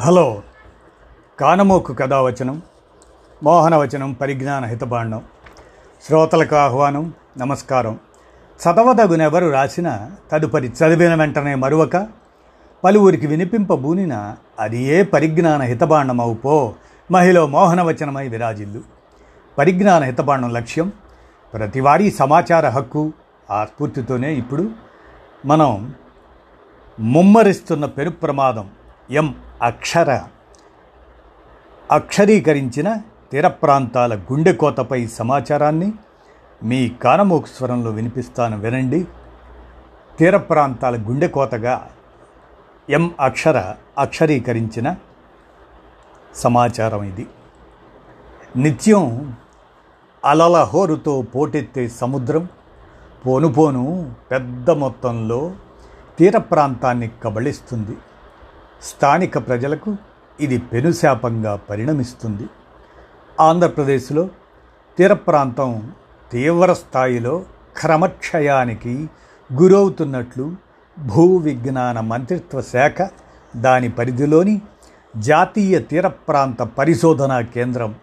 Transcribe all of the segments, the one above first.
Hello. కానమోకు కథావచనం మోహనవచనం పరిజ్ఞాన హితభాండం శ్రోతలకు ఆహ్వానం నమస్కారం. చదవదగునెవరు రాసిన తదుపరి చదివిన వెంటనే మరువక పలువురికి వినిపింపబూనిన అది ఏ పరిజ్ఞాన హితబాండమవుపో మహిళ మోహనవచనమై విరాజిల్లు. పరిజ్ఞాన హితభాండం లక్ష్యం ప్రతివారీ సమాచార హక్కు ఆ స్ఫూర్తితోనే ఇప్పుడు మనం ముమ్మరిస్తున్న పెను ప్రమాదం ఎం అక్షర అక్షరీకరించిన తీర ప్రాంతాల గుండెకోతపై సమాచారాన్ని మీ కానమోకు స్వరంలో వినిపిస్తాను వినండి. తీర ప్రాంతాల గుండెకోతగా ఎం అక్షర అక్షరీకరించిన సమాచారం ఇది. నిత్యం అలల హోరుతో పోటెత్తే సముద్రం పోను పోను పెద్ద మొత్తంలో తీర ప్రాంతాన్ని కబళిస్తుంది. స్థానిక ప్రజలకు ఇది పెనుశాపంగా పరిణమిస్తుంది. ఆంధ్రప్రదేశ్లో తీర ప్రాంతం తీవ్ర స్థాయిలో క్రమక్షయానికి గురవుతున్నట్లు భూ విజ్ఞాన మంత్రిత్వ శాఖ దాని పరిధిలోని జాతీయ తీర ప్రాంత పరిశోధనా కేంద్రం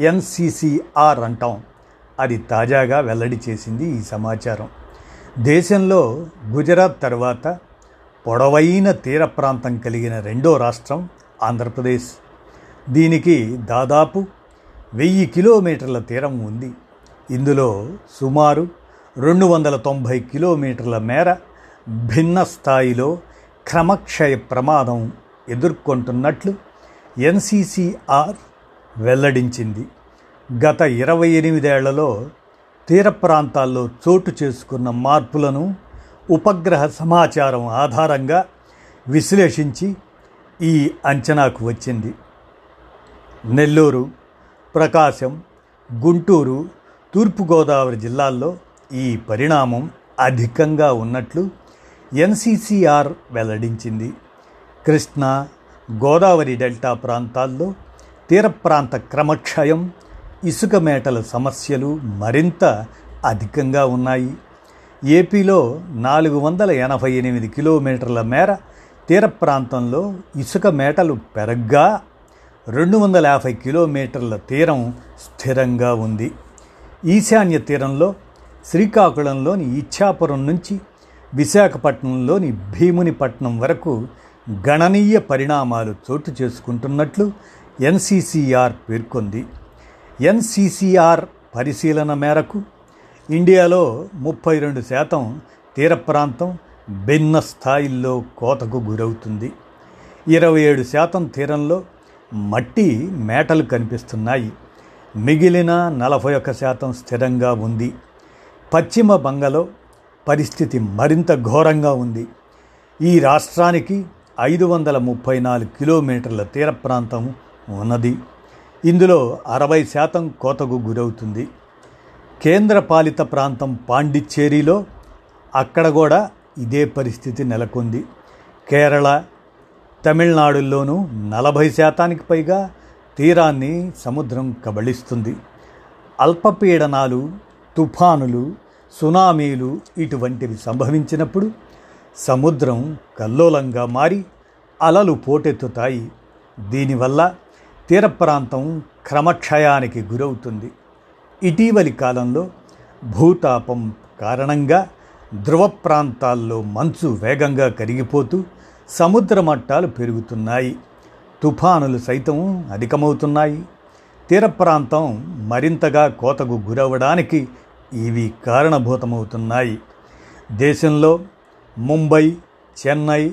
ఎన్సిసిఆర్ అంటాం. అది తాజాగా వెల్లడి చేసింది ఈ సమాచారం. దేశంలో గుజరాత్ తర్వాత పొడవైన తీర ప్రాంతం కలిగిన రెండో రాష్ట్రం ఆంధ్రప్రదేశ్. దీనికి దాదాపు వెయ్యి కిలోమీటర్ల తీరం ఉంది. ఇందులో సుమారు రెండు వందల తొంభై కిలోమీటర్ల మేర భిన్న స్థాయిలో క్రమక్షయ ప్రమాదం ఎదుర్కొంటున్నట్లు ఎన్సీసీఆర్ వెల్లడించింది. గత ఇరవై ఎనిమిదేళ్ళలో తీర ప్రాంతాల్లో చోటు చేసుకున్న మార్పులను ఉపగ్రహ సమాచారం ఆధారంగా విశ్లేషించి ఈ అంచనాకు వచ్చింది. నెల్లూరు ప్రకాశం గుంటూరు తూర్పుగోదావరి జిల్లాల్లో ఈ పరిణామం అధికంగా ఉన్నట్లు ఎన్సీసీఆర్ వెల్లడించింది. కృష్ణా గోదావరి డెల్టా ప్రాంతాల్లో తీర ప్రాంత క్రమక్షయం ఇసుక మేటల సమస్యలు మరింత అధికంగా ఉన్నాయి. ఏపీలో నాలుగు వందల ఎనభై ఎనిమిది కిలోమీటర్ల మేర తీర ప్రాంతంలో ఇసుక మేటలు పెరగ్గా రెండు వందల యాభై కిలోమీటర్ల తీరం స్థిరంగా ఉంది. ఈశాన్య తీరంలో శ్రీకాకుళంలోని ఇచ్చాపురం నుంచి విశాఖపట్నంలోని భీమునిపట్నం వరకు గణనీయ పరిణామాలు చోటు చేసుకుంటున్నట్లు ఎన్సిసిఆర్ పేర్కొంది. ఎన్సీసీఆర్ పరిశీలన మేరకు ఇండియాలో ముప్పై రెండు శాతం తీర ప్రాంతం భిన్న స్థాయిల్లో కోతకు గురవుతుంది. ఇరవై ఏడు శాతం తీరంలో మట్టి మేటలు కనిపిస్తున్నాయి. మిగిలిన నలభై ఒక్క శాతం స్థిరంగా ఉంది. పశ్చిమ బంగలో పరిస్థితి మరింత ఘోరంగా ఉంది. ఈ రాష్ట్రానికి ఐదు వందల ముప్పై నాలుగు కిలోమీటర్ల తీర ప్రాంతం ఉన్నది. ఇందులో అరవై శాతం కోతకు గురవుతుంది. కేంద్రపాలిత ప్రాంతం పాండిచ్చేరిలో అక్కడ కూడా ఇదే పరిస్థితి నెలకొంది. కేరళ తమిళనాడుల్లోనూ నలభై శాతానికి పైగా తీరాన్ని సముద్రం కబళిస్తుంది. అల్పపీడనాలు తుఫానులు సునామీలు ఇటువంటివి సంభవించినప్పుడు సముద్రం కల్లోలంగా మారి అలలు పోటెత్తుతాయి. దీనివల్ల తీర ప్రాంతం క్రమక్షయానికి గురవుతుంది. ఇటీవలి కాలంలో భూతాపం కారణంగా ధ్రువ ప్రాంతాల్లో మంచు వేగంగా కరిగిపోతూ సముద్ర మట్టాలు పెరుగుతున్నాయి. తుఫానులు సైతం అధికమవుతున్నాయి. తీర ప్రాంతం మరింతగా కోతకు గురవడానికి ఇవి కారణభూతమవుతున్నాయి. దేశంలో ముంబై చెన్నై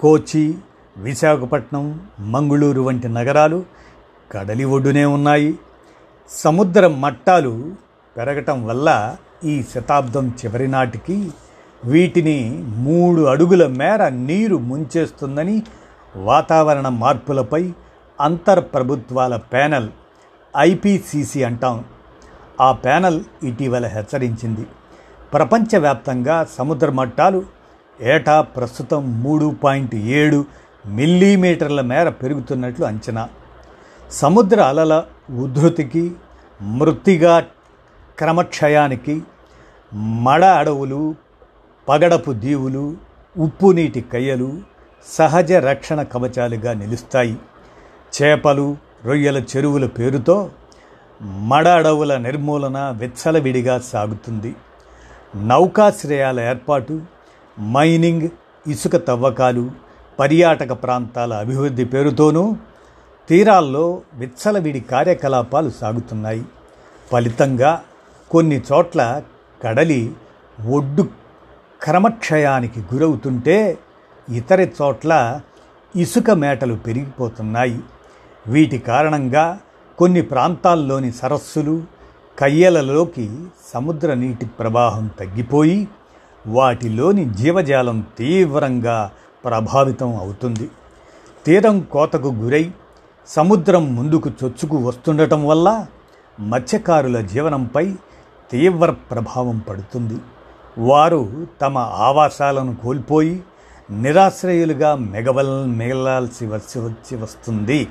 కోచి విశాఖపట్నం మంగళూరు వంటి నగరాలు కడలి ఒడ్డునే ఉన్నాయి. సముద్ర మట్టాలు పెరగటం వల్ల ఈ శతాబ్దం చివరి నాటికి వీటిని మూడు అడుగుల మేర నీరు ముంచేస్తుందని వాతావరణ మార్పులపై అంతర్ ప్రభుత్వాల ప్యానెల్ ఐపీసీసీ అంటాం. ఆ ప్యానెల్ ఇటీవల హెచ్చరించింది. ప్రపంచవ్యాప్తంగా సముద్ర మట్టాలు ఏటా ప్రస్తుతం మూడు పాయింట్ ఏడు మిల్లీమీటర్ల మేర పెరుగుతున్నట్లు అంచనా. సముద్ర అలల ఉధృతికి మృతిగా క్రమక్షయానికి మడ అడవులు పగడపు దీవులు ఉప్పు నీటి కయ్యలు సహజ రక్షణ కవచాలుగా నిలుస్తాయి. చేపలు రొయ్యల చెరువుల పేరుతో మడ అడవుల నిర్మూలన విచ్చలవిడిగా సాగుతుంది. నౌకాశ్రయాల ఏర్పాటు మైనింగ్ ఇసుక తవ్వకాలు పర్యాటక ప్రాంతాల అభివృద్ధి పేరుతోనూ తీరాల్లో విచ్చలవిడి కార్యకలాపాలు సాగుతున్నాయి. ఫలితంగా కొన్ని చోట్ల కడలి ఒడ్డు క్రమక్షయానికి గురవుతుంటే ఇతర చోట్ల ఇసుక మేటలు పెరిగిపోతున్నాయి. వీటి కారణంగా కొన్ని ప్రాంతాల్లోని సరస్సులు కయ్యలలోకి సముద్ర నీటి ప్రవాహం తగ్గిపోయి వాటిలోని జీవజాలం తీవ్రంగా ప్రభావితం అవుతుంది. తీరం కోతకు గురై సముద్రం ముందుకు చొచ్చుకు వస్తుండటం వల్ల మత్స్యకారుల జీవనంపై తీవ్ర ప్రభావం పడుతుంది. వారు తమ ఆవాసాలను కోల్పోయి నిరాశ్రయులుగా మెగవల్ మిగలాల్సి వచ్చి వచ్చి వస్తుంది.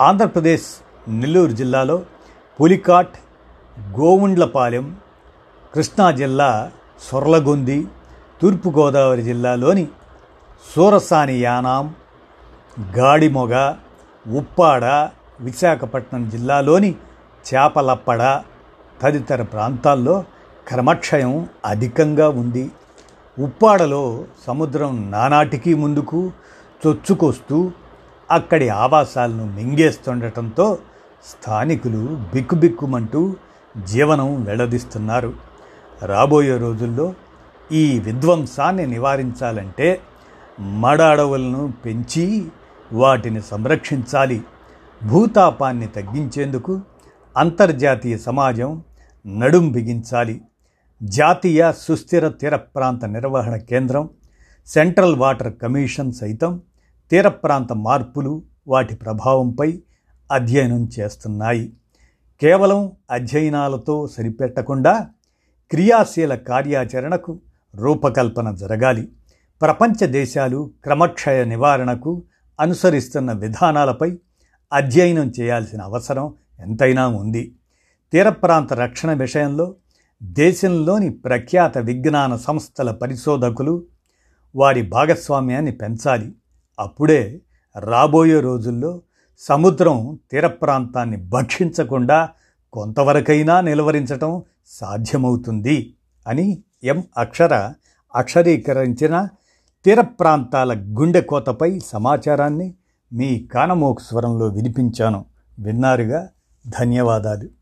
ఆంధ్రప్రదేశ్ నెల్లూరు జిల్లాలో పులికాట్ గోవుండ్లపాలెం కృష్ణా జిల్లా సొర్లగొంది తూర్పుగోదావరి జిల్లాలోని సూరసాని యానాం గాడిమొగ ఉప్పాడ విశాఖపట్నం జిల్లాలోని చేపలప్పడ తదితర ప్రాంతాల్లో క్రమక్షయం అధికంగా ఉంది. ఉప్పాడలో సముద్రం నానాటికి ముందుకు చొచ్చుకొస్తూ అక్కడి ఆవాసాలను మింగేస్తుండటంతో స్థానికులు బిక్కుబిక్కుమంటూ జీవనం వెళ్ళదీస్తున్నారు రాబోయే రోజుల్లో ఈ విధ్వంసాన్ని నివారించాలంటే మడ అడవులను పెంచి వాటిని సంరక్షించాలి. భూతాపాన్ని తగ్గించేందుకు అంతర్జాతీయ సమాజం నడుం బిగించాలి. జాతీయ సుస్థిర తీర ప్రాంత నిర్వహణ కేంద్రం సెంట్రల్ వాటర్ కమిషన్ సైతం తీర ప్రాంత మార్పులు వాటి ప్రభావంపై అధ్యయనం చేస్తున్నాయి. కేవలం అధ్యయనాలతో సరిపెట్టకుండా క్రియాశీల కార్యాచరణకు రూపకల్పన జరగాలి. ప్రపంచ దేశాలు క్రమక్షయ నివారణకు అనుసరిస్తున్న విధానాలపై అధ్యయనం చేయాల్సిన అవసరం ఎంతైనా ఉంది. తీర ప్రాంత రక్షణ విషయంలో దేశంలోని ప్రఖ్యాత విజ్ఞాన సంస్థల పరిశోధకులు వారి భాగస్వామ్యాన్ని పెంచాలి. అప్పుడే రాబోయే రోజుల్లో సముద్రం తీర ప్రాంతాన్ని భక్షించకుండా కొంతవరకైనా నిలువరించటం సాధ్యమవుతుంది అని ఎం అక్షర అక్షరీకరించిన తీర ప్రాంతాల గుండె కోతపై సమాచారాన్ని మీ కానమోక్ స్వరంలో వినిపించాను. విన్నారుగా? ధన్యవాదాలు.